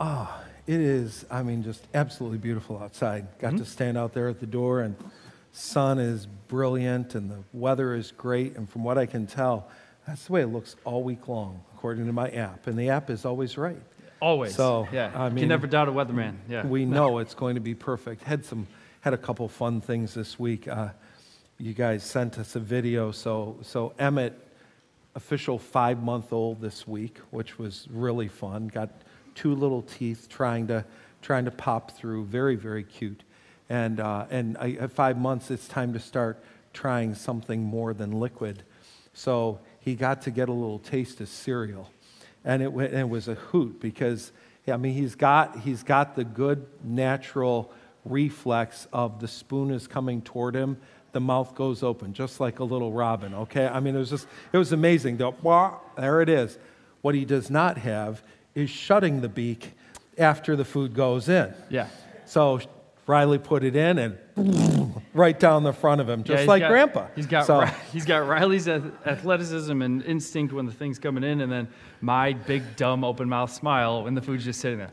Oh, it is, I mean, just absolutely beautiful outside. Got to stand out there at the door, and sun is brilliant, and the weather is great. And from what I can tell, that's the way it looks all week long, according to my app. And the app is always right. Always. So, yeah, I you mean, can never doubt a weatherman. Yeah. We know it's going to be perfect. Had some, had a couple fun things this week. Uh, you guys sent us a video. So, so Emmett, official five month old this week, which was really fun. Got two little teeth trying to trying to pop through. Very very cute. And uh, and I, at five months, it's time to start trying something more than liquid. So he got to get a little taste of cereal, and it, wa- and it was a hoot because I mean he's got he's got the good natural reflex of the spoon is coming toward him the mouth goes open just like a little robin okay i mean it was just it was amazing the, wah, there it is what he does not have is shutting the beak after the food goes in Yeah. so riley put it in and right down the front of him just he's like got- grandpa He's got so, he's got Riley's athleticism and instinct when the thing's coming in, and then my big dumb open mouth smile when the food's just sitting there.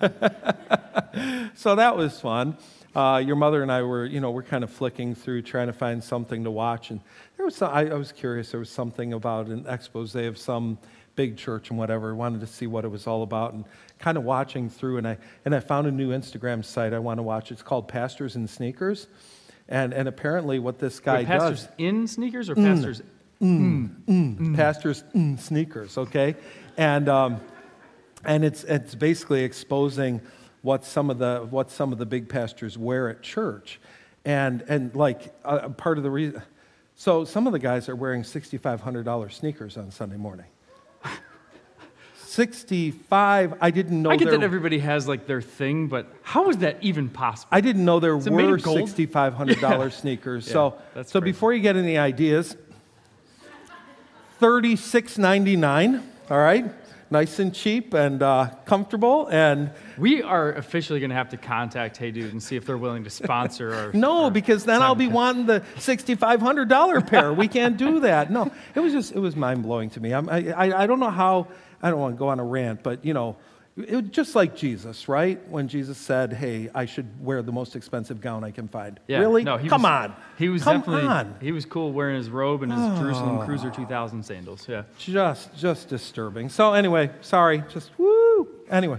so that was fun. Uh, your mother and I were, you know, we're kind of flicking through trying to find something to watch, and there was, some, I, I was curious. There was something about an expose of some big church and whatever. Wanted to see what it was all about, and kind of watching through, and I and I found a new Instagram site I want to watch. It's called Pastors in Sneakers, and and apparently what this guy Wait, pastors does in sneakers or pastors? pastors mm, sneakers, okay? And, um, and it's, it's basically exposing what some, of the, what some of the big pastors wear at church. And, and like, uh, part of the reason, so some of the guys are wearing $6,500 sneakers on Sunday morning. 65, I didn't know I get there, that everybody has like their thing, but how is that even possible? I didn't know there were $6,500 sneakers. Yeah, so, that's so crazy. before you get any ideas, $36.99, all right? Nice and cheap and uh, comfortable. And we are officially going to have to contact Hey Dude and see if they're willing to sponsor our. no, our because then I'll be wanting the $6,500 pair. We can't do that. No, it was just, it was mind blowing to me. I'm, I, I, I don't know how, I don't want to go on a rant, but you know, it just like Jesus, right? When Jesus said, hey, I should wear the most expensive gown I can find. Yeah, really? No, Come was, on. He was Come definitely. on. He was cool wearing his robe and his Jerusalem Oh. Cruiser 2000 sandals. Yeah. just just disturbing so anyway sorry just woo anyway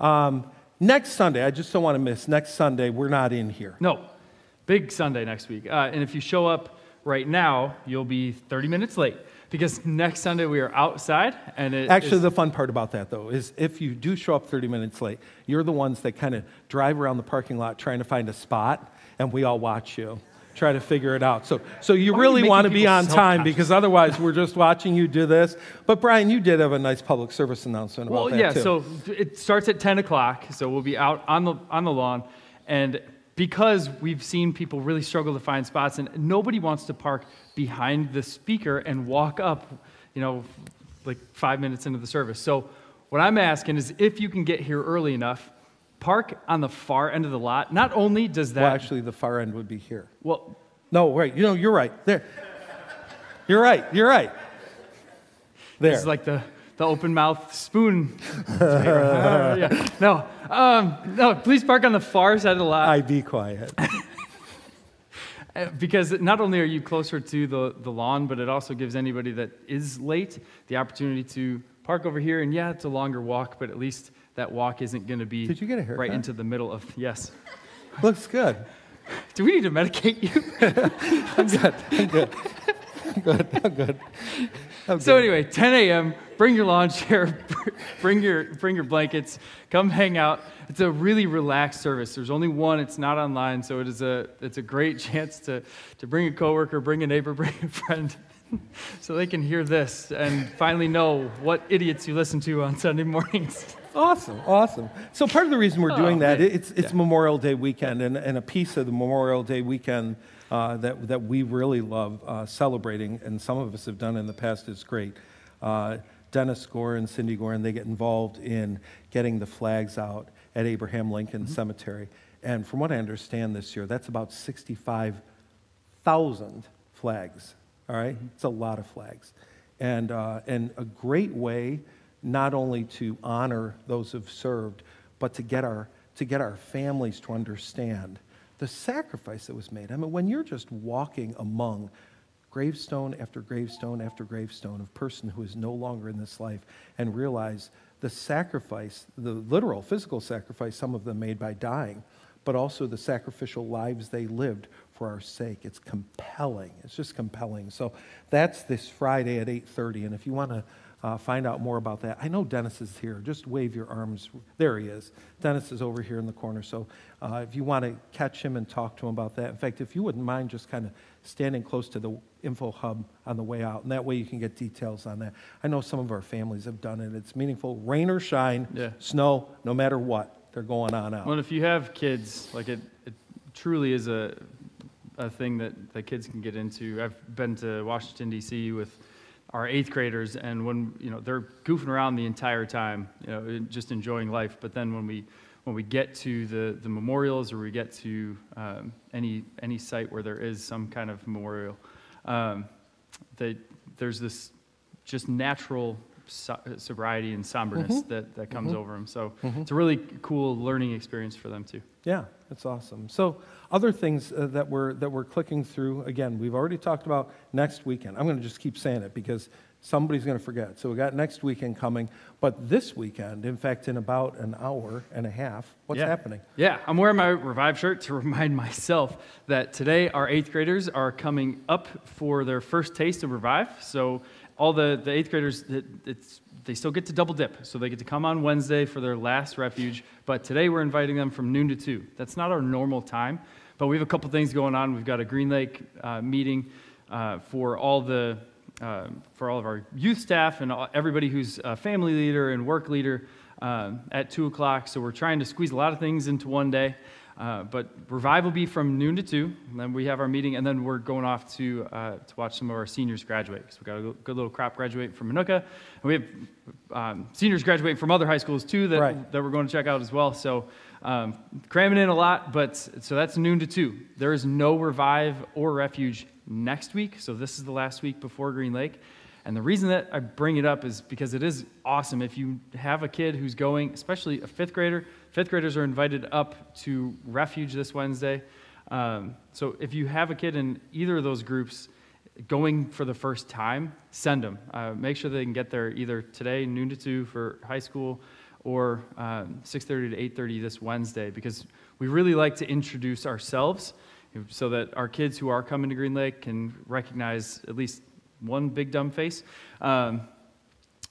um, next sunday i just don't want to miss next sunday we're not in here No, big Sunday next week. Uh, and if you show up right now, you'll be 30 minutes late because next Sunday we are outside and it actually is- the fun part about that though is if you do show up 30 minutes late you're the ones that kind of drive around the parking lot trying to find a spot and we all watch you try to figure it out so so you Why you really want to be on time because otherwise we're just watching you do this but brian you did have a nice public service announcement about well, that yeah. too. So it starts at 10 o'clock. So we'll be out on the on the lawn, and because we've seen people really struggle to find spots, and nobody wants to park behind the speaker and walk up, you know, like five minutes into the service. So what I'm asking is if you can get here early enough, park on the far end of the lot. Not only does that well actually the far end would be here well No, wait, You know, you're right. There. You're right. You're right. There. It's like the, the open mouth spoon. yeah. No, um, no, please park on the far side of the lot I be quiet. because not only are you closer to the, the lawn, but it also gives anybody that is late the opportunity to park over here. And yeah, it's a longer walk, but at least that walk isn't going to be Did you get a right into the middle of. Yes. Looks good. Do we need to medicate you? I'm good. I'm good. I'm good. I'm good. I'm So good. anyway, 10 a.m. Bring your lawn chair, bring your bring your blankets, come hang out. It's a really relaxed service. There's only one. It's not online, so it is a it's a great chance to to bring a coworker, bring a neighbor, bring a friend, so they can hear this and finally know what idiots you listen to on Sunday mornings. Awesome, awesome. So part of the reason we're Oh, doing that, man. it's, it's Yeah. Memorial Day weekend, and, and a piece of the Memorial Day weekend uh, that, that we really love uh, celebrating, and some of us have done in the past, is great. Uh, Dennis Gore and Cindy Gore, and they get involved in getting the flags out at Abraham Lincoln Mm-hmm. Cemetery. And from what I understand this year, that's about 65,000 flags, all right? It's a lot of flags. And, uh, and a great way not only to honor those who've served, but to get our, to get our families to understand the sacrifice that was made. I mean, when you're just walking among gravestone after gravestone after gravestone of person who is no longer in this life and realize the sacrifice, the literal physical sacrifice some of them made by dying, but also the sacrificial lives they lived for our sake. It's compelling. It's just compelling. So that's this Friday at 8:30 and if you want to uh, find out more about that. I know Dennis is here. Just wave your arms. There he is. Dennis is over here in the corner. So uh, if you want to catch him and talk to him about that, in fact, if you wouldn't mind just kind of standing close to the info hub on the way out, and that way you can get details on that. I know some of our families have done it. It's meaningful. Rain or shine, Yeah. snow, no matter what, they're going on out. Well, if you have kids, like it, it truly is a, a thing that, that kids can get into. I've been to Washington D.C. with our eighth graders, and when you know they're goofing around the entire time, you know, just enjoying life. But then when we when we get to the, the memorials or we get to um, any any site where there is some kind of memorial, um, they, there's this just natural so- sobriety and somberness mm-hmm. that, that comes mm-hmm. over them. So mm-hmm. it's a really cool learning experience for them too. Yeah, that's awesome. So, other things uh, that we're that we're clicking through. Again, we've already talked about next weekend. I'm going to just keep saying it because somebody's going to forget. So we got next weekend coming, but this weekend, in fact, in about an hour and a half, what's Yeah. happening? Yeah, I'm wearing my Revive shirt to remind myself that today our eighth graders are coming up for their first taste of Revive. So all the, the eighth graders, it, they still get to double dip. So they get to come on Wednesday for their last refuge. But today we're inviting them from noon to 2. That's not our normal time. But we have a couple things going on. We've got a Green Lake uh, meeting uh, for all the uh, for all of our youth staff and all, everybody who's a family leader and work leader um, at 2 o'clock. So we're trying to squeeze a lot of things into one day. Uh, but Revive will be from noon to 2. And then we have our meeting, and then we're going off to, uh, to watch some of our seniors graduate. Because we've got a good little crop graduate from Minooka. And we have um, seniors graduating from other high schools, too, that, Right. that we're going to check out as well. So um, cramming in a lot, but so that's noon to 2. There is no Revive or Refuge next week. So this is the last week before Green Lake. And the reason that I bring it up is because it is awesome. If you have a kid who's going, especially a fifth grader, fifth graders are invited up to Refuge this Wednesday. Um, so if you have a kid in either of those groups going for the first time, send them. Uh, make sure they can get there either today, noon to 2 for high school, or um, 6.30 to 8.30 this Wednesday, because we really like to introduce ourselves so that our kids who are coming to Green Lake can recognize at least one big dumb face um,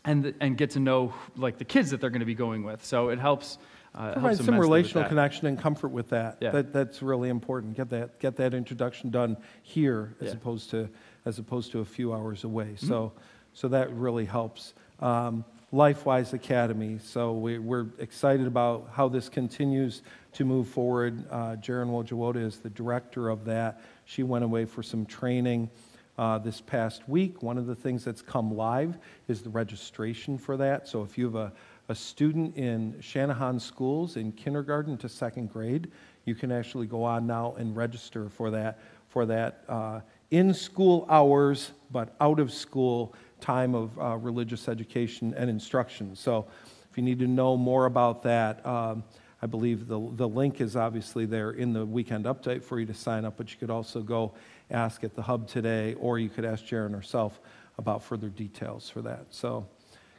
and, and get to know like the kids that they're going to be going with. So it helps. Uh, Provide some relational connection and comfort with that. Yeah. that. That's really important. Get that, get that introduction done here as Yeah. opposed to as opposed to a few hours away. Mm-hmm. So, so that really helps. Um, LifeWise Academy. So we, we're excited about how this continues to move forward. Uh, Jaren Wojwoda is the director of that. She went away for some training uh, this past week. One of the things that's come live is the registration for that. So if you have a, a student in Channahon schools in kindergarten to second grade, you can actually go on now and register for that for that uh, in school hours, but out of school time of uh, religious education and instruction. So if you need to know more about that, um, I believe the, the link is obviously there in the weekend update for you to sign up, but you could also go ask at the hub today, or you could ask Jaren herself about further details for that. So,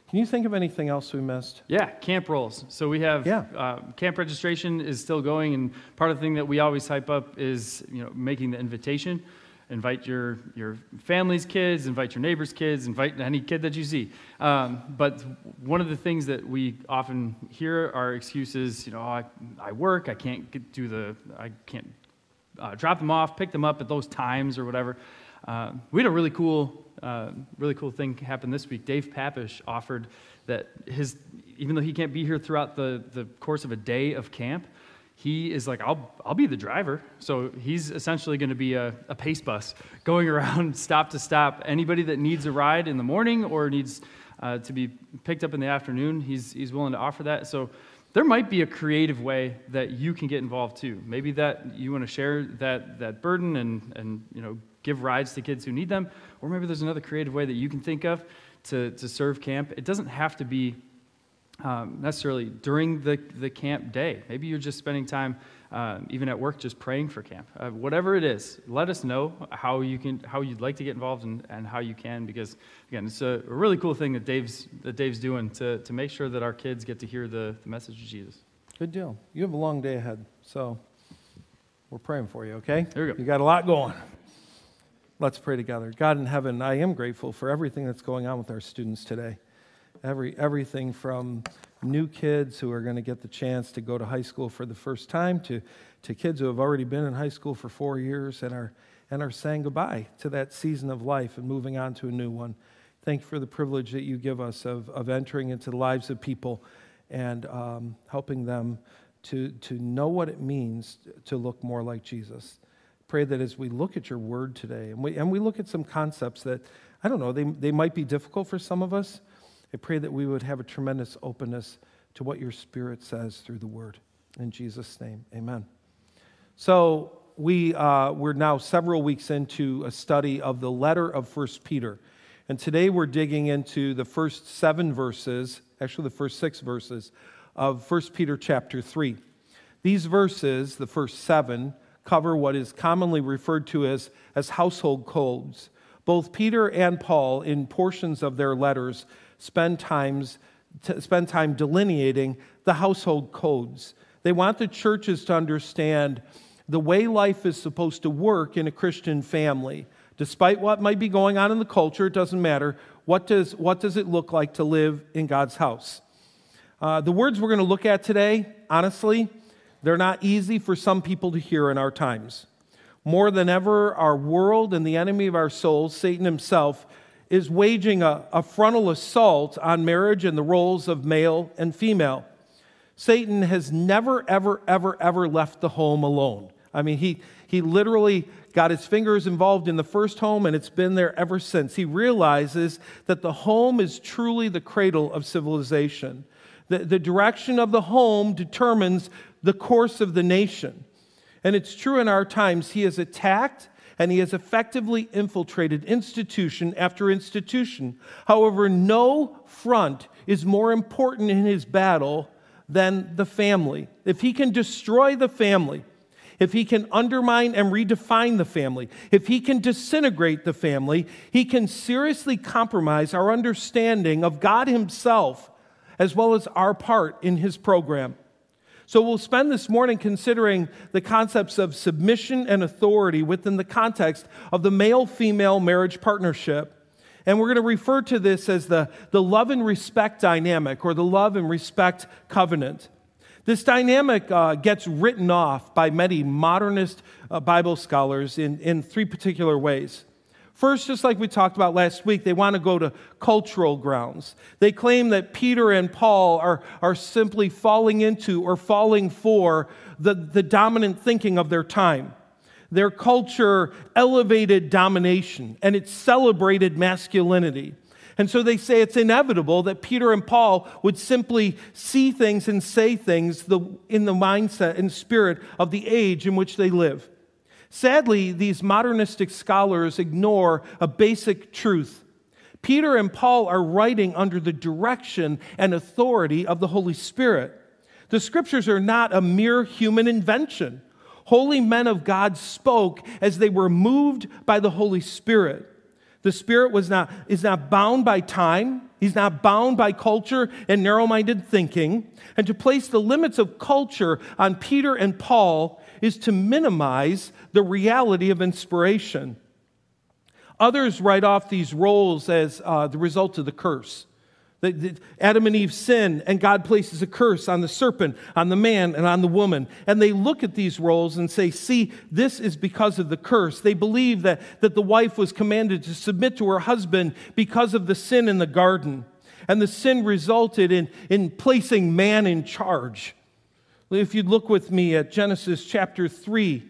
can you think of anything else we missed? Yeah, camp rolls. So we have Yeah. uh, camp registration is still going, and part of the thing that we always hype up is you know making the invitation. Invite your your family's kids, invite your neighbors' kids, invite any kid that you see. Um, but one of the things that we often hear are excuses. You know, "Oh, I, I work, I can't get, do the, I can't uh, drop them off, pick them up at those times or whatever. Uh, we had a really cool, uh, really cool thing happen this week. Dave Papish offered that his, even though he can't be here throughout the, the course of a day of camp, he is like, I'll, I'll be the driver. So he's essentially going to be a, a pace bus going around stop to stop. Anybody that needs a ride in the morning or needs uh, to be picked up in the afternoon, he's, he's willing to offer that. So there might be a creative way that you can get involved too. Maybe that you want to share that, that burden and, and you know, give rides to kids who need them, or maybe there's another creative way that you can think of to, to serve camp, it doesn't have to be um, necessarily during the, the camp day. Maybe you're just spending time, um, even at work, just praying for camp. Uh, whatever it is, let us know how you can, how you'd like to get involved and, and how you can, because again, it's a, really cool thing that Dave's that Dave's doing to, to make sure that our kids get to hear the, the message of Jesus. Good deal. You have a long day ahead, so we're praying for you. Okay? There we go. You got a lot going. Let's pray together. God in heaven, I am grateful for everything that's going on with our students today. Every, everything from new kids who are going to get the chance to go to high school for the first time to, to kids who have already been in high school for four years and are, and are saying goodbye to that season of life and moving on to a new one. Thank you for the privilege that you give us of, of entering into the lives of people and um, helping them to, to know what it means to look more like Jesus. Pray that as we look at your word today and we, and we look at some concepts that, I don't know, they, they might be difficult for some of us. I pray that we would have a tremendous openness to what your Spirit says through the Word. In Jesus' name, amen. So, we, uh, we're now several weeks into a study of the letter of First Peter. And today we're digging into the first seven verses, actually, the first six verses of First Peter chapter 3. These verses, the first seven, cover what is commonly referred to as, as household codes. Both Peter and Paul, in portions of their letters, spend, times, spend time delineating the household codes. They want the churches to understand the way life is supposed to work in a Christian family. Despite what might be going on in the culture, it doesn't matter. What does, what does it look like to live in God's house? Uh, the words we're going to look at today, honestly, they're not easy for some people to hear in our times. More than ever, our world and the enemy of our souls, Satan himself, is waging a, a frontal assault on marriage and the roles of male and female. Satan has never, ever, ever, ever left the home alone. I mean, he, he literally got his fingers involved in the first home, and it's been there ever since. He realizes that the home is truly the cradle of civilization. The, the direction of the home determines the course of the nation. And it's true in our times. He has attacked and he has effectively infiltrated institution after institution. However, no front is more important in his battle than the family. If he can destroy the family, if he can undermine and redefine the family, if he can disintegrate the family, he can seriously compromise our understanding of God himself as well as our part in his program. So we'll spend this morning considering the concepts of submission and authority within the context of the male female marriage partnership. And we're going to refer to this as the, the love and respect dynamic or the love and respect covenant. This dynamic uh, gets written off by many modernist uh, Bible scholars in, in three particular ways. First, just like we talked about last week, they want to go to cultural grounds. They claim that Peter and Paul are, are simply falling into or falling for the, the dominant thinking of their time. Their culture elevated domination and it celebrated masculinity. And so they say it's inevitable that Peter and Paul would simply see things and say things in the mindset and spirit of the age in which they live. Sadly, these modernistic scholars ignore a basic truth. Peter and Paul are writing under the direction and authority of the Holy Spirit. The scriptures are not a mere human invention. Holy men of God spoke as they were moved by the Holy Spirit. The Spirit was not, is not bound by time, He's not bound by culture and narrow minded thinking. And to place the limits of culture on Peter and Paul is to minimize the reality of inspiration. Others write off these roles as uh, the result of the curse. Adam and Eve sin, and God places a curse on the serpent, on the man, and on the woman. And they look at these roles and say, See, this is because of the curse. They believe that, that the wife was commanded to submit to her husband because of the sin in the garden. And the sin resulted in, in placing man in charge. If you'd look with me at Genesis chapter 3,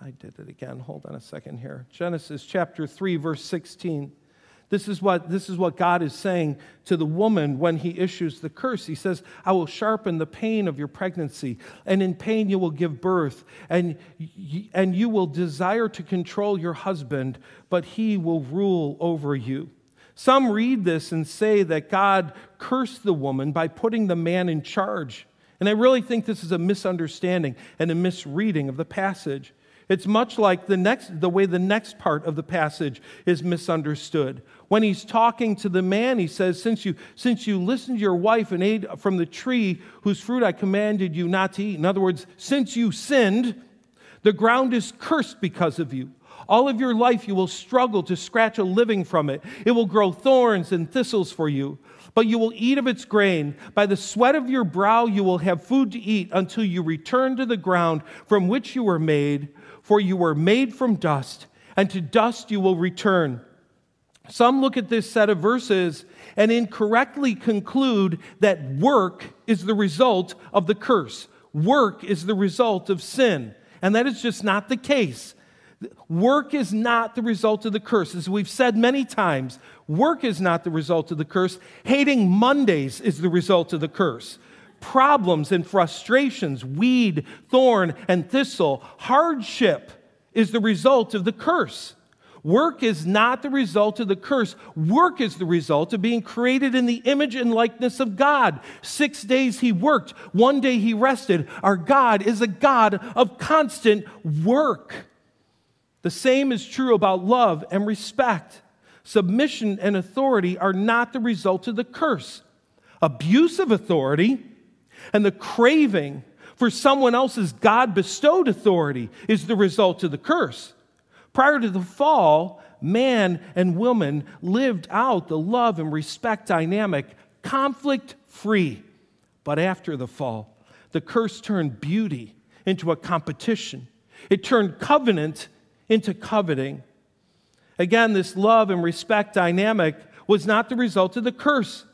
I did it again. Hold on a second here. Genesis chapter 3, verse 16. This is, what, this is what God is saying to the woman when he issues the curse. He says, I will sharpen the pain of your pregnancy, and in pain you will give birth, and, and you will desire to control your husband, but he will rule over you. Some read this and say that God cursed the woman by putting the man in charge. And I really think this is a misunderstanding and a misreading of the passage. It's much like the, next, the way the next part of the passage is misunderstood. When he's talking to the man, he says, since you, since you listened to your wife and ate from the tree whose fruit I commanded you not to eat, in other words, since you sinned, the ground is cursed because of you. All of your life, you will struggle to scratch a living from it. It will grow thorns and thistles for you, but you will eat of its grain. By the sweat of your brow, you will have food to eat until you return to the ground from which you were made, for you were made from dust, and to dust you will return. Some look at this set of verses and incorrectly conclude that work is the result of the curse. Work is the result of sin. And that is just not the case. Work is not the result of the curse. As we've said many times, work is not the result of the curse. Hating Mondays is the result of the curse. Problems and frustrations, weed, thorn, and thistle, hardship is the result of the curse. Work is not the result of the curse. Work is the result of being created in the image and likeness of God. Six days he worked, one day he rested. Our God is a God of constant work. The same is true about love and respect. Submission and authority are not the result of the curse. Abuse of authority and the craving for someone else's God bestowed authority is the result of the curse. Prior to the fall, man and woman lived out the love and respect dynamic conflict free. But after the fall, the curse turned beauty into a competition, it turned covenant into coveting. Again, this love and respect dynamic was not the result of the curse.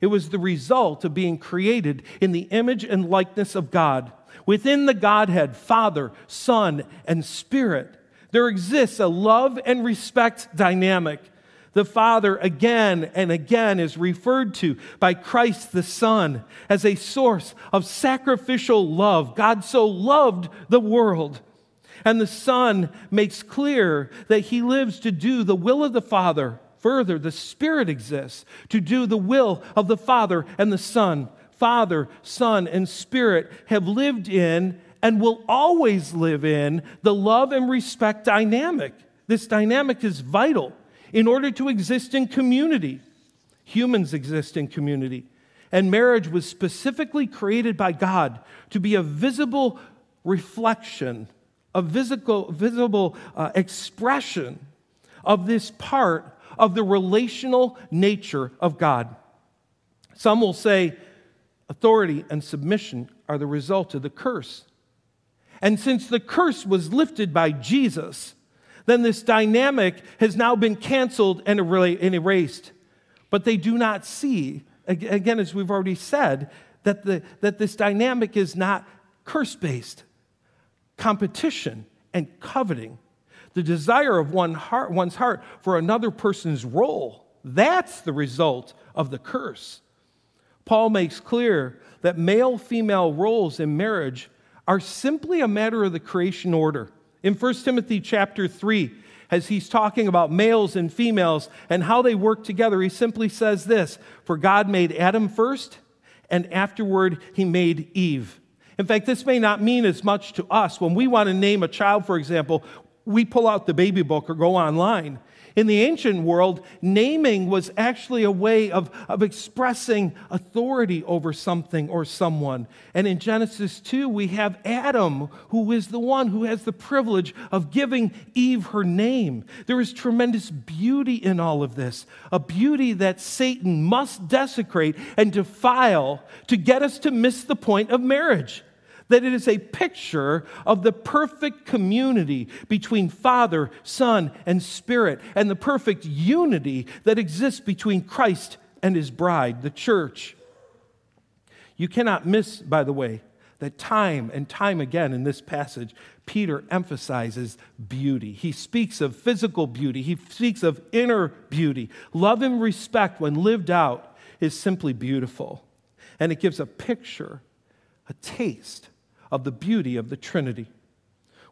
It was the result of being created in the image and likeness of God. Within the Godhead, Father, Son, and Spirit, there exists a love and respect dynamic. The Father again and again is referred to by Christ the Son as a source of sacrificial love. God so loved the world and the Son makes clear that he lives to do the will of the Father. Further, the Spirit exists to do the will of the Father and the Son. Father, Son, and Spirit have lived in and will always live in the love and respect dynamic. This dynamic is vital in order to exist in community. Humans exist in community. And marriage was specifically created by God to be a visible reflection a visible, visible uh, expression of this part of the relational nature of God. Some will say authority and submission are the result of the curse. And since the curse was lifted by Jesus, then this dynamic has now been canceled and erased. But they do not see, again, as we've already said, that, the, that this dynamic is not curse based competition, and coveting. The desire of one heart, one's heart for another person's role. That's the result of the curse. Paul makes clear that male female roles in marriage are simply a matter of the creation order. In 1 Timothy chapter 3, as he's talking about males and females and how they work together, he simply says this For God made Adam first, and afterward he made Eve. In fact, this may not mean as much to us. When we want to name a child, for example, we pull out the baby book or go online. In the ancient world, naming was actually a way of, of expressing authority over something or someone. And in Genesis 2, we have Adam, who is the one who has the privilege of giving Eve her name. There is tremendous beauty in all of this, a beauty that Satan must desecrate and defile to get us to miss the point of marriage that it is a picture of the perfect community between Father, Son, and Spirit, and the perfect unity that exists between Christ and his bride, the church. You cannot miss, by the way, that time and time again in this passage, Peter emphasizes beauty. He speaks of physical beauty, he speaks of inner beauty. Love and respect, when lived out, is simply beautiful. And it gives a picture, a taste of the beauty of the Trinity.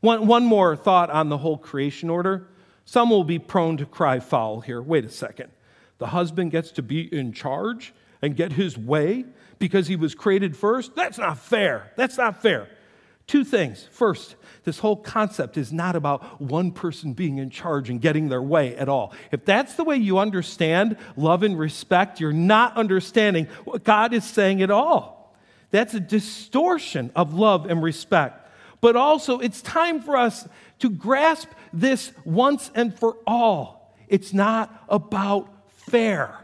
One, one more thought on the whole creation order. Some will be prone to cry foul here. Wait a second. The husband gets to be in charge and get his way because he was created first. That's not fair. That's not fair. Two things. First, this whole concept is not about one person being in charge and getting their way at all. If that's the way you understand love and respect, you're not understanding what God is saying at all. That's a distortion of love and respect. But also, it's time for us to grasp this once and for all. It's not about fair.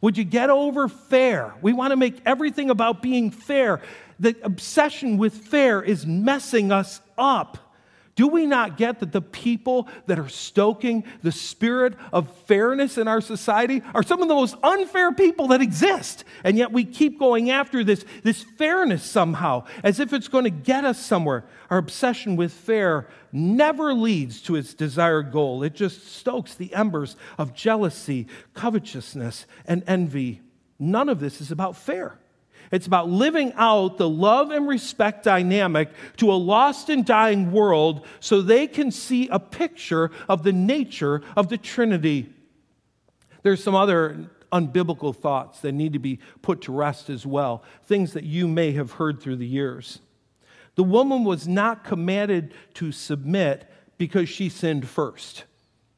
Would you get over fair? We want to make everything about being fair. The obsession with fair is messing us up. Do we not get that the people that are stoking the spirit of fairness in our society are some of the most unfair people that exist? And yet we keep going after this, this fairness somehow, as if it's going to get us somewhere. Our obsession with fair never leads to its desired goal, it just stokes the embers of jealousy, covetousness, and envy. None of this is about fair. It's about living out the love and respect dynamic to a lost and dying world so they can see a picture of the nature of the Trinity. There's some other unbiblical thoughts that need to be put to rest as well, things that you may have heard through the years. The woman was not commanded to submit because she sinned first.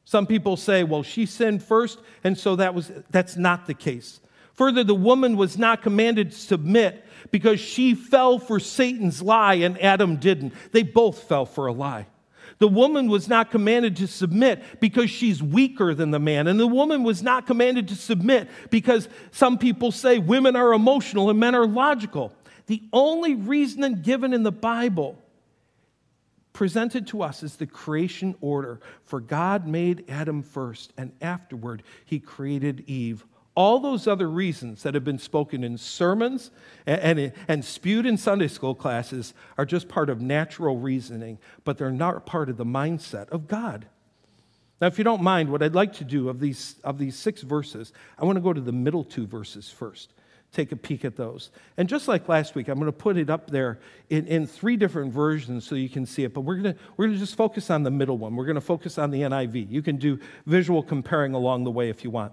Some people say, well, she sinned first, and so that was, that's not the case. Further, the woman was not commanded to submit because she fell for Satan's lie and Adam didn't. They both fell for a lie. The woman was not commanded to submit because she's weaker than the man. And the woman was not commanded to submit because some people say women are emotional and men are logical. The only reason given in the Bible presented to us is the creation order. For God made Adam first, and afterward, he created Eve all those other reasons that have been spoken in sermons and, and, and, spewed in Sunday school classes are just part of natural reasoning, but they're not part of the mindset of God. Now, if you don't mind, what I'd like to do of these, of these six verses, I want to go to the middle two verses first. Take a peek at those. And just like last week, I'm going to put it up there in, in three different versions so you can see it. But we're going to, we're going to just focus on the middle one. We're going to focus on the NIV. You can do visual comparing along the way if you want.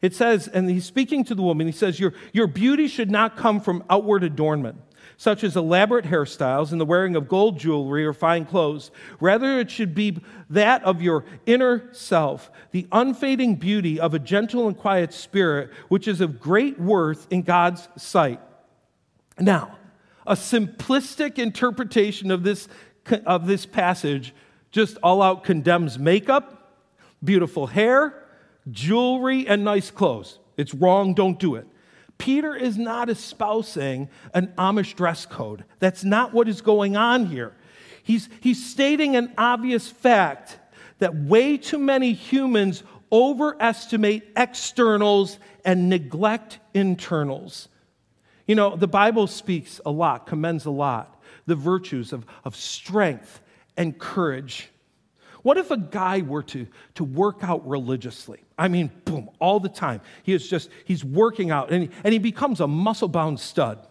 It says, and he's speaking to the woman, he says, Your, your beauty should not come from outward adornment, such as elaborate hairstyles and the wearing of gold jewelry or fine clothes. Rather, it should be that of your inner self, the unfading beauty of a gentle and quiet spirit, which is of great worth in God's sight. Now, a simplistic interpretation of this, of this passage just all out condemns makeup, beautiful hair, jewelry, and nice clothes. It's wrong, don't do it. Peter is not espousing an Amish dress code. That's not what is going on here. He's, he's stating an obvious fact that way too many humans overestimate externals and neglect internals. You know, the Bible speaks a lot, commends a lot, the virtues of, of strength and courage. What if a guy were to, to work out religiously? I mean, boom, all the time. He is just, he's working out and he, and he becomes a muscle bound stud.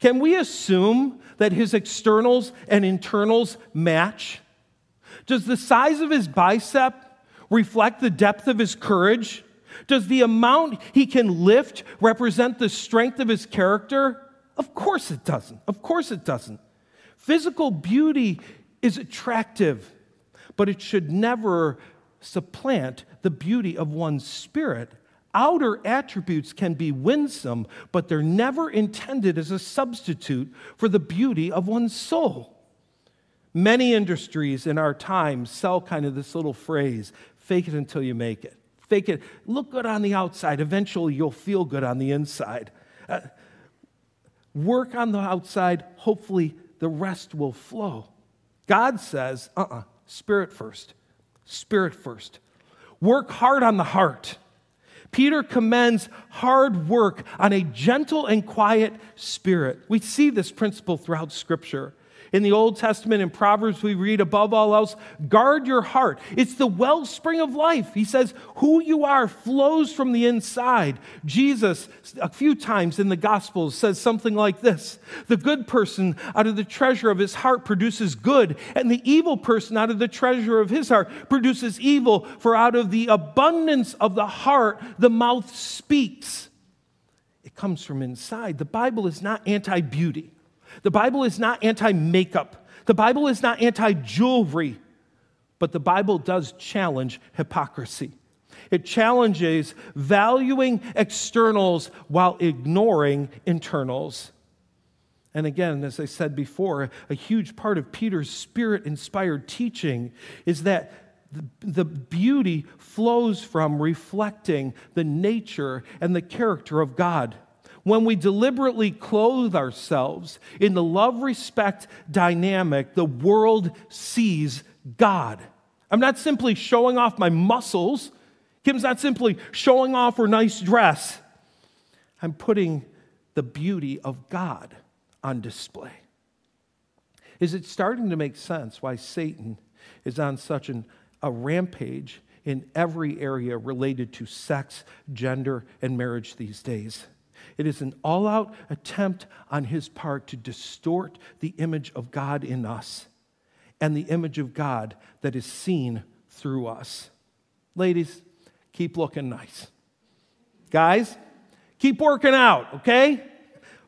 Can we assume that his externals and internals match? Does the size of his bicep reflect the depth of his courage? Does the amount he can lift represent the strength of his character? Of course it doesn't. Of course it doesn't. Physical beauty is attractive but it should never supplant the beauty of one's spirit. Outer attributes can be winsome, but they're never intended as a substitute for the beauty of one's soul. Many industries in our time sell kind of this little phrase fake it until you make it. Fake it. Look good on the outside. Eventually, you'll feel good on the inside. Uh, work on the outside. Hopefully, the rest will flow. God says, uh uh-uh, uh Spirit first. Spirit first. Work hard on the heart. Peter commends hard work on a gentle and quiet spirit. We see this principle throughout Scripture. In the Old Testament, in Proverbs, we read above all else, guard your heart. It's the wellspring of life. He says, who you are flows from the inside. Jesus, a few times in the Gospels, says something like this The good person out of the treasure of his heart produces good, and the evil person out of the treasure of his heart produces evil, for out of the abundance of the heart, the mouth speaks. It comes from inside. The Bible is not anti beauty. The Bible is not anti makeup, the Bible is not anti jewelry, but the Bible does challenge hypocrisy. It challenges valuing externals while ignoring internals. And again, as I said before, a huge part of Peter's spirit inspired teaching is that the, the, beauty flows from reflecting the nature and the character of God when we deliberately clothe ourselves in the love respect dynamic, the world sees God. I'm not simply showing off my muscles. Kim's not simply showing off her nice dress. I'm putting the beauty of God on display. Is it starting to make sense why Satan is on such an, a rampage in every area related to sex, gender, and marriage these days? It is an all out attempt on his part to distort the image of God in us and the image of God that is seen through us. Ladies, keep looking nice. Guys, keep working out, okay?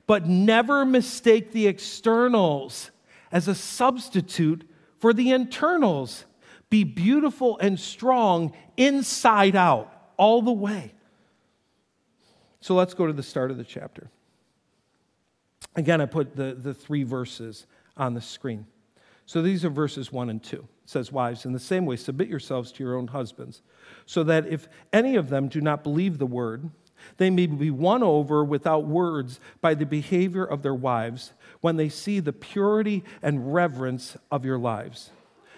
But never mistake the externals as a substitute for the internals. Be beautiful and strong inside out, all the way. So let's go to the start of the chapter. Again, I put the, the three verses on the screen. So these are verses one and two. It says, Wives, in the same way, submit yourselves to your own husbands, so that if any of them do not believe the word, they may be won over without words by the behavior of their wives when they see the purity and reverence of your lives.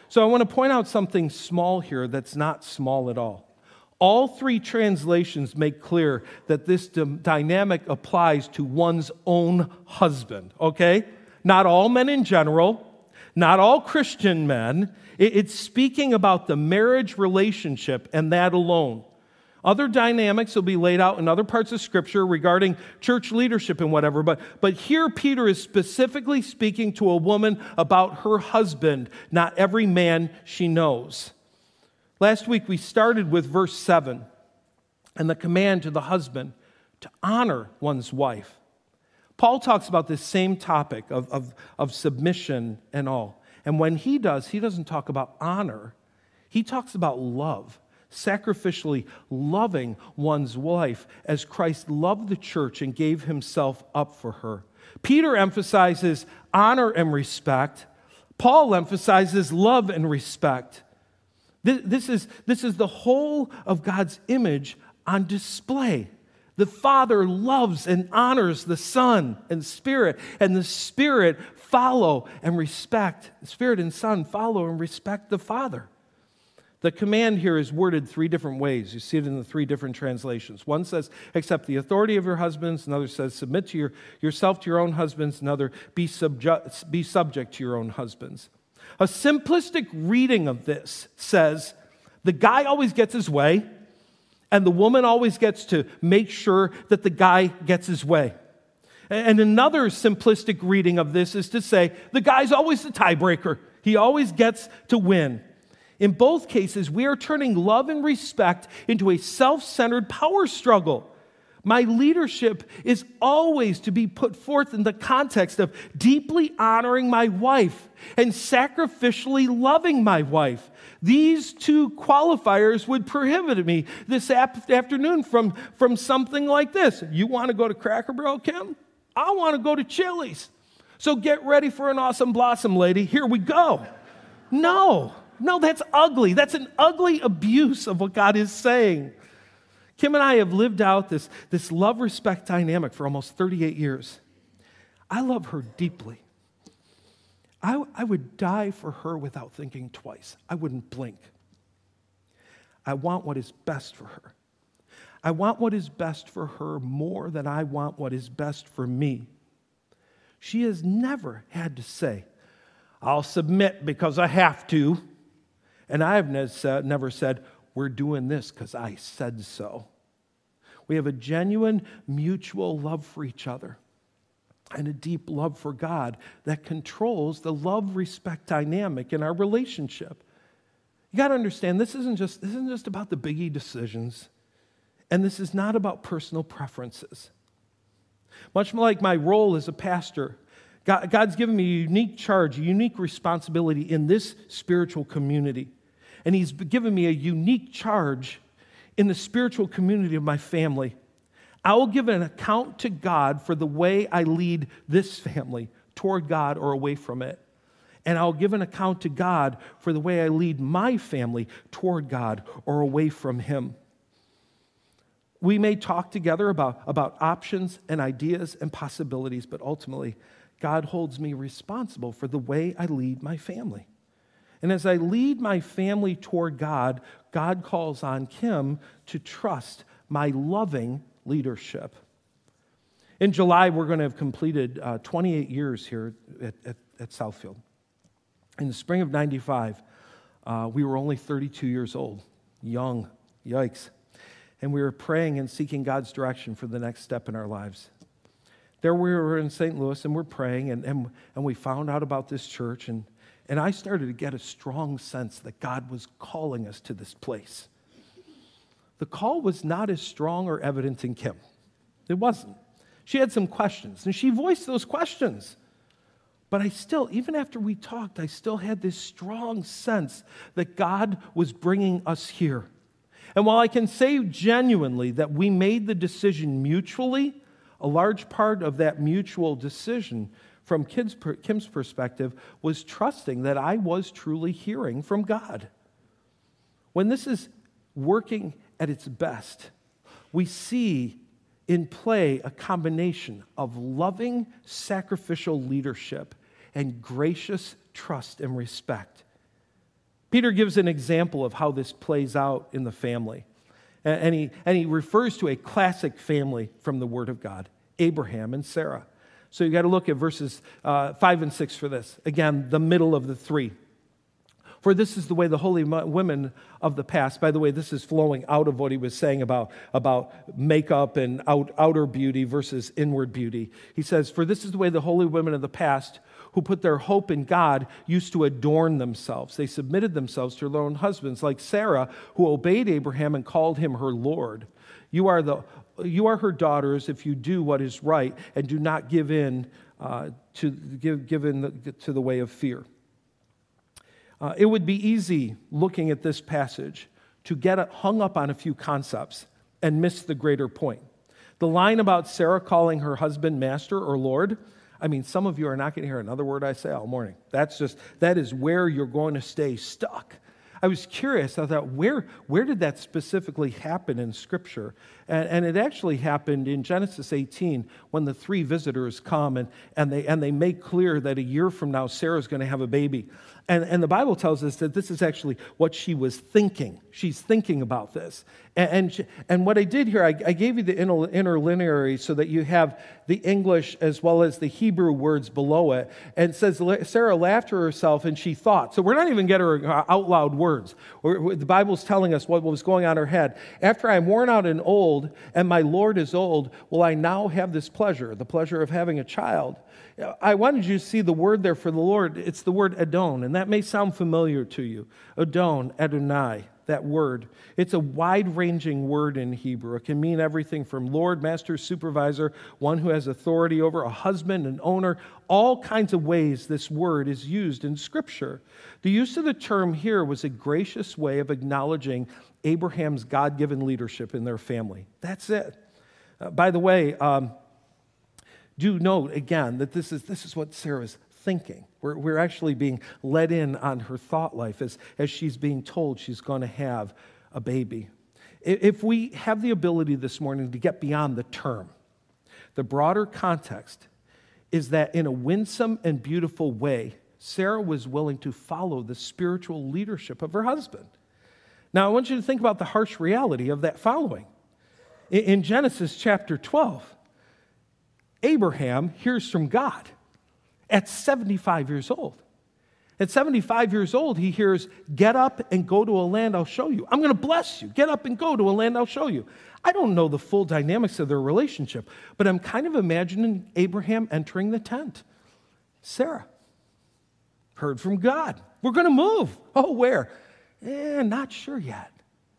So I want to point out something small here that's not small at all. All three translations make clear that this dynamic applies to one's own husband, okay? Not all men in general, not all Christian men. It's speaking about the marriage relationship and that alone. Other dynamics will be laid out in other parts of Scripture regarding church leadership and whatever, but, but here Peter is specifically speaking to a woman about her husband, not every man she knows. Last week we started with verse 7 and the command to the husband to honor one's wife. Paul talks about this same topic of, of, of submission and all. And when he does, he doesn't talk about honor, he talks about love, sacrificially loving one's wife as Christ loved the church and gave himself up for her. Peter emphasizes honor and respect, Paul emphasizes love and respect. This, is, this is the whole of God's image on display. The Father loves and honors the Son and Spirit, and the Spirit follow and respect. Spirit and Son follow and respect the Father. The command here is worded three different ways. You see it in the three different translations. One says, accept the authority of your husbands. Another says, submit to your, yourself to your own husbands. Another, be, subju- be subject to your own husbands. A simplistic reading of this says the guy always gets his way, and the woman always gets to make sure that the guy gets his way. And another simplistic reading of this is to say the guy's always the tiebreaker, he always gets to win. In both cases, we are turning love and respect into a self centered power struggle. My leadership is always to be put forth in the context of deeply honoring my wife and sacrificially loving my wife. These two qualifiers would prohibit me this afternoon from, from something like this. You want to go to Cracker Barrel, Kim? I want to go to Chili's. So get ready for an awesome blossom, lady. Here we go. No, no, that's ugly. That's an ugly abuse of what God is saying. Kim and I have lived out this, this love respect dynamic for almost 38 years. I love her deeply. I, I would die for her without thinking twice. I wouldn't blink. I want what is best for her. I want what is best for her more than I want what is best for me. She has never had to say, I'll submit because I have to. And I have never said, We're doing this because I said so. We have a genuine mutual love for each other and a deep love for God that controls the love respect dynamic in our relationship. You got to understand this isn't just this isn't just about the biggie decisions and this is not about personal preferences. Much like my role as a pastor, God, God's given me a unique charge, a unique responsibility in this spiritual community. And He's given me a unique charge in the spiritual community of my family. I will give an account to God for the way I lead this family toward God or away from it. And I'll give an account to God for the way I lead my family toward God or away from Him. We may talk together about, about options and ideas and possibilities, but ultimately, God holds me responsible for the way I lead my family. And as I lead my family toward God, God calls on Kim to trust my loving leadership. In July, we're going to have completed uh, 28 years here at, at, at, Southfield. In the spring of 95, uh, we were only 32 years old, young, yikes. And we were praying and seeking God's direction for the next step in our lives. There we were in St. Louis and we're praying, and, and, and we found out about this church, and and I started to get a strong sense that God was calling us to this place. The call was not as strong or evident in Kim. It wasn't. She had some questions, and she voiced those questions. But I still, even after we talked, I still had this strong sense that God was bringing us here. And while I can say genuinely that we made the decision mutually, a large part of that mutual decision from Kim's perspective, was trusting that I was truly hearing from God. When this is working at its best, we see in play a combination of loving sacrificial leadership and gracious trust and respect. Peter gives an example of how this plays out in the family. And he, and he refers to a classic family from the Word of God Abraham and Sarah. So you got to look at verses uh, 5 and 6 for this. Again, the middle of the three. For this is the way the holy women of the past, by the way, this is flowing out of what he was saying about, about makeup and out, outer beauty versus inward beauty. He says, For this is the way the holy women of the past who put their hope in God used to adorn themselves. They submitted themselves to their own husbands, like Sarah, who obeyed Abraham and called him her Lord. You are the you are her daughters if you do what is right and do not give in uh, to, give, give in the, to the way of fear. Uh, it would be easy looking at this passage to get hung up on a few concepts and miss the greater point. The line about Sarah calling her husband master or Lord, I mean, some of you are not going to hear another word I say all morning. That's just, that is where you're going to stay stuck. I was curious. I thought, where, where did that specifically happen in Scripture? And, and, it actually happened in Genesis 18 when the three visitors come and, and, they, and they make clear that a year from now, Sarah's going to have a baby. And, and the Bible tells us that this is actually what she was thinking. She's thinking about this. And, and, she, and what I did here, I, I gave you the inter, interlineary so that you have the English as well as the Hebrew words below it. And says Sarah laughed to herself and she thought. So we're not even getting her uh, out loud words. The Bible's telling us what was going on in her head. After I'm worn out and old, and my Lord is old, will I now have this pleasure, the pleasure of having a child? I wanted you to see the word there for the Lord. It's the word Adon, and that may sound familiar to you. Adon, Adonai, that word. It's a wide ranging word in Hebrew. It can mean everything from Lord, Master, Supervisor, one who has authority over, a husband, an owner, all kinds of ways this word is used in Scripture. The use of the term here was a gracious way of acknowledging Abraham's God given leadership in their family. That's it. Uh, by the way, um, do note again that this is, this is what Sarah's thinking. We're, we're actually being led in on her thought life as, as she's being told she's going to have a baby. If we have the ability this morning to get beyond the term, the broader context is that in a winsome and beautiful way, Sarah was willing to follow the spiritual leadership of her husband. Now, I want you to think about the harsh reality of that following. In Genesis chapter 12, Abraham hears from God at 75 years old. At 75 years old, he hears, Get up and go to a land I'll show you. I'm going to bless you. Get up and go to a land I'll show you. I don't know the full dynamics of their relationship, but I'm kind of imagining Abraham entering the tent. Sarah heard from God. We're going to move. Oh, where? Eh, not sure yet.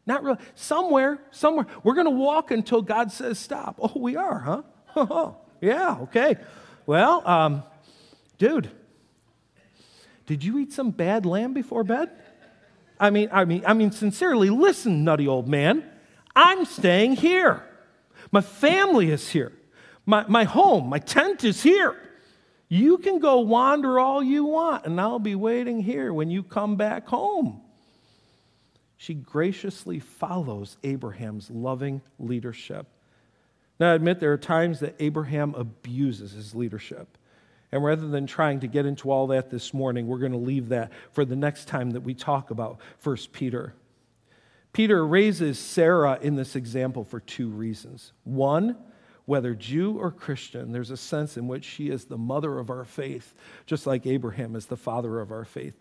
Not really. Somewhere, somewhere. We're going to walk until God says stop. Oh, we are, huh? Yeah, okay. Well, um, dude, did you eat some bad lamb before bed? I mean, I mean, I mean, sincerely, listen, nutty old man. I'm staying here. My family is here. My, my home, my tent is here. You can go wander all you want, and I'll be waiting here when you come back home. She graciously follows Abraham's loving leadership. Now, I admit there are times that Abraham abuses his leadership. And rather than trying to get into all that this morning, we're going to leave that for the next time that we talk about 1 Peter. Peter raises Sarah in this example for two reasons. One, whether Jew or Christian, there's a sense in which she is the mother of our faith, just like Abraham is the father of our faith.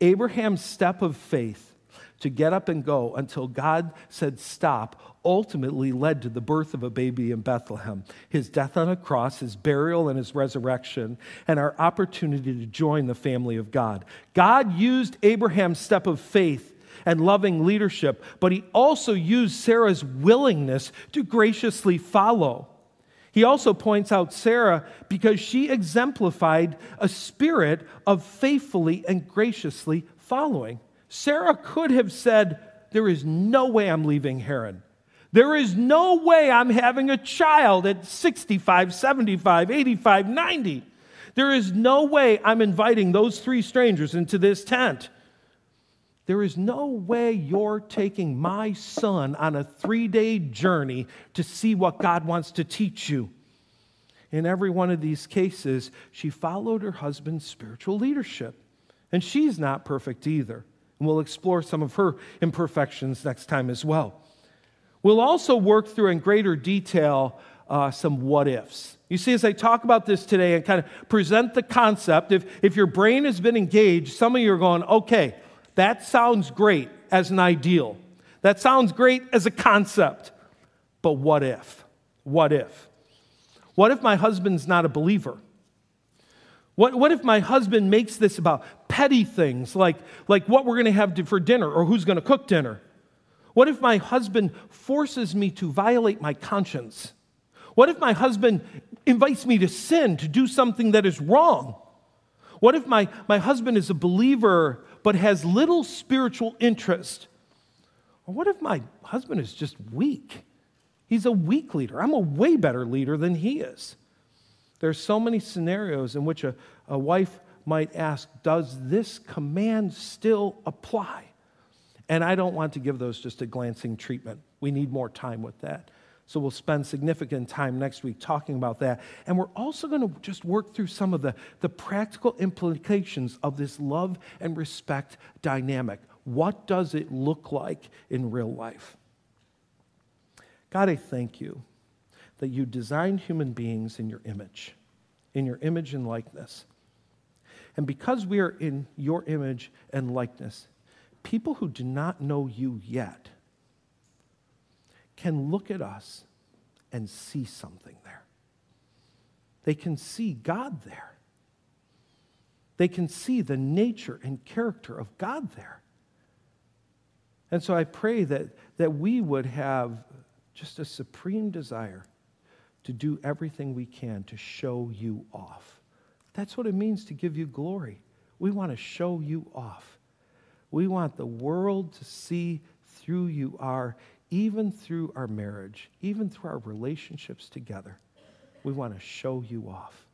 Abraham's step of faith to get up and go until God said stop ultimately led to the birth of a baby in Bethlehem, his death on a cross, his burial, and his resurrection, and our opportunity to join the family of God. God used Abraham's step of faith and loving leadership, but he also used Sarah's willingness to graciously follow. He also points out Sarah because she exemplified a spirit of faithfully and graciously following. Sarah could have said, There is no way I'm leaving Haran. There is no way I'm having a child at 65, 75, 85, 90. There is no way I'm inviting those three strangers into this tent. There is no way you're taking my son on a three day journey to see what God wants to teach you. In every one of these cases, she followed her husband's spiritual leadership. And she's not perfect either. And we'll explore some of her imperfections next time as well. We'll also work through in greater detail uh, some what ifs. You see, as I talk about this today and kind of present the concept, if, if your brain has been engaged, some of you are going, okay, that sounds great as an ideal. That sounds great as a concept. But what if? What if? What if my husband's not a believer? What, what if my husband makes this about petty things like, like what we're going to have for dinner or who's going to cook dinner? What if my husband forces me to violate my conscience? What if my husband invites me to sin, to do something that is wrong? What if my, my husband is a believer but has little spiritual interest? Or what if my husband is just weak? He's a weak leader. I'm a way better leader than he is. There are so many scenarios in which a, a wife might ask, Does this command still apply? And I don't want to give those just a glancing treatment. We need more time with that. So we'll spend significant time next week talking about that. And we're also going to just work through some of the, the practical implications of this love and respect dynamic. What does it look like in real life? God, I thank you that you designed human beings in your image, in your image and likeness. And because we are in your image and likeness, people who do not know you yet can look at us and see something there. They can see God there. They can see the nature and character of God there. And so I pray that, that we would have just a supreme desire to do everything we can to show you off. That's what it means to give you glory. We want to show you off. We want the world to see through you are, even through our marriage, even through our relationships together. We want to show you off.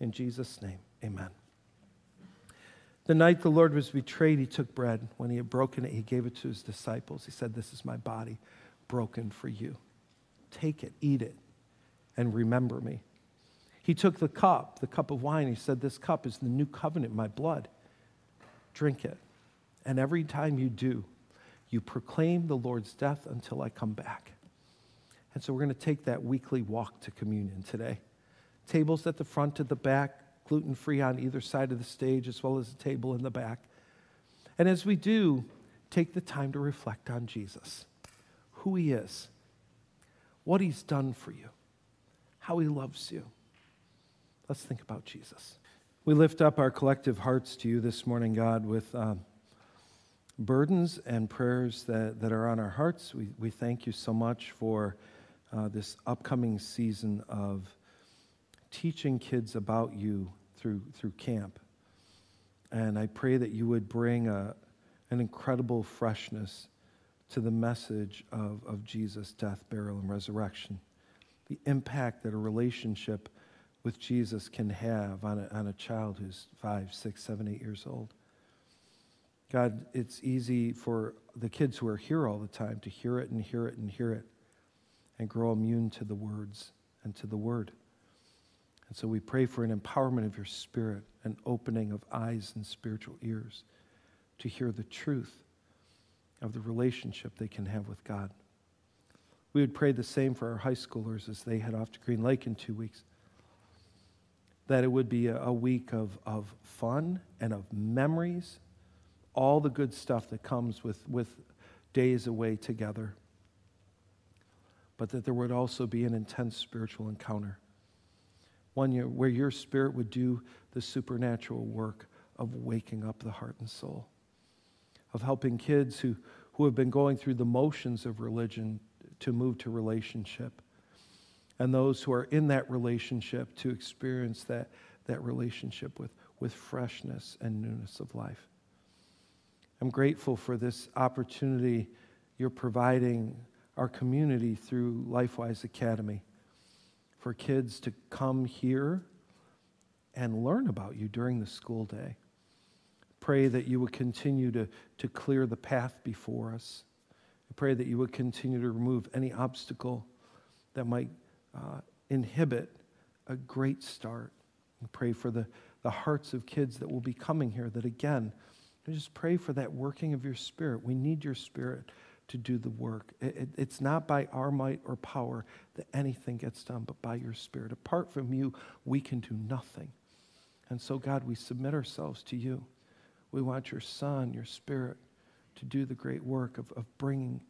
In Jesus' name, amen. The night the Lord was betrayed, he took bread. When he had broken it, he gave it to his disciples. He said, This is my body broken for you. Take it, eat it, and remember me. He took the cup, the cup of wine. He said, This cup is the new covenant, my blood. Drink it. And every time you do, you proclaim the Lord's death until I come back. And so we're going to take that weekly walk to communion today. Tables at the front, at the back, gluten free on either side of the stage, as well as a table in the back. And as we do, take the time to reflect on Jesus, who he is, what he's done for you, how he loves you. Let's think about Jesus. We lift up our collective hearts to you this morning, God, with um, burdens and prayers that, that are on our hearts. We, we thank you so much for uh, this upcoming season of teaching kids about you through, through camp. And I pray that you would bring a, an incredible freshness to the message of, of Jesus' death, burial, and resurrection. The impact that a relationship with Jesus can have on a, on a child who's five, six, seven, eight years old. God, it's easy for the kids who are here all the time to hear it and hear it and hear it and grow immune to the words and to the word. And so we pray for an empowerment of your spirit, an opening of eyes and spiritual ears to hear the truth of the relationship they can have with God. We would pray the same for our high schoolers as they head off to Green Lake in two weeks that it would be a, week of, of fun and of memories, all the good stuff that comes with, with days away together, but that there would also be an intense spiritual encounter. One year where your spirit would do the supernatural work of waking up the heart and soul, of helping kids who, who have been going through the motions of religion to move to relationship and those who are in that relationship to experience that, that relationship with, with freshness and newness of life. I'm grateful for this opportunity you're providing our community through LifeWise Academy for kids to come here and learn about you during the school day. Pray that you would continue to, to clear the path before us. I pray that you would continue to remove any obstacle that might uh, inhibit a great start. We pray for the, the hearts of kids that will be coming here, that again, just pray for that working of your spirit. We need your spirit to do the work. It, it, it's not by our might or power that anything gets done, but by your spirit. Apart from you, we can do nothing. And so, God, we submit ourselves to you. We want your Son, your Spirit, to do the great work of, of bringing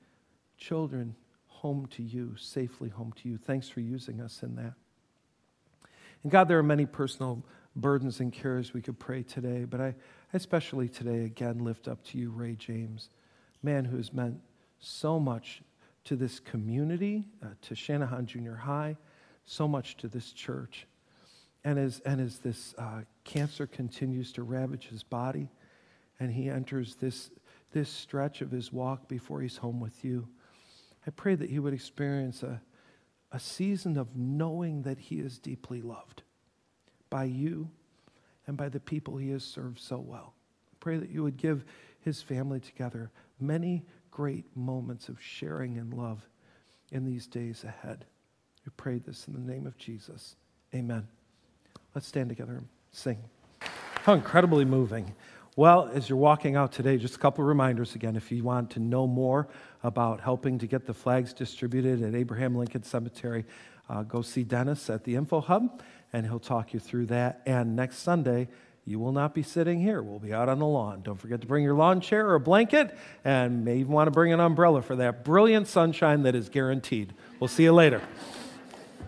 children home to you, safely home to you. Thanks for using us in that. And God, there are many personal burdens and cares we could pray today, but I especially today again lift up to you Ray James, man who has meant so much to this community, uh, to Channahon Junior High, so much to this church. And as, and as this uh, cancer continues to ravage his body, and he enters this, this stretch of his walk before he's home with you, I pray that he would experience a, a season of knowing that he is deeply loved by you and by the people he has served so well. I pray that you would give his family together many great moments of sharing and love in these days ahead. We pray this in the name of Jesus. Amen. Let's stand together and sing. How incredibly moving. Well, as you're walking out today, just a couple reminders again. If you want to know more about helping to get the flags distributed at Abraham Lincoln Cemetery, uh, go see Dennis at the Info Hub, and he'll talk you through that. And next Sunday, you will not be sitting here. We'll be out on the lawn. Don't forget to bring your lawn chair or a blanket, and may even want to bring an umbrella for that brilliant sunshine that is guaranteed. We'll see you later.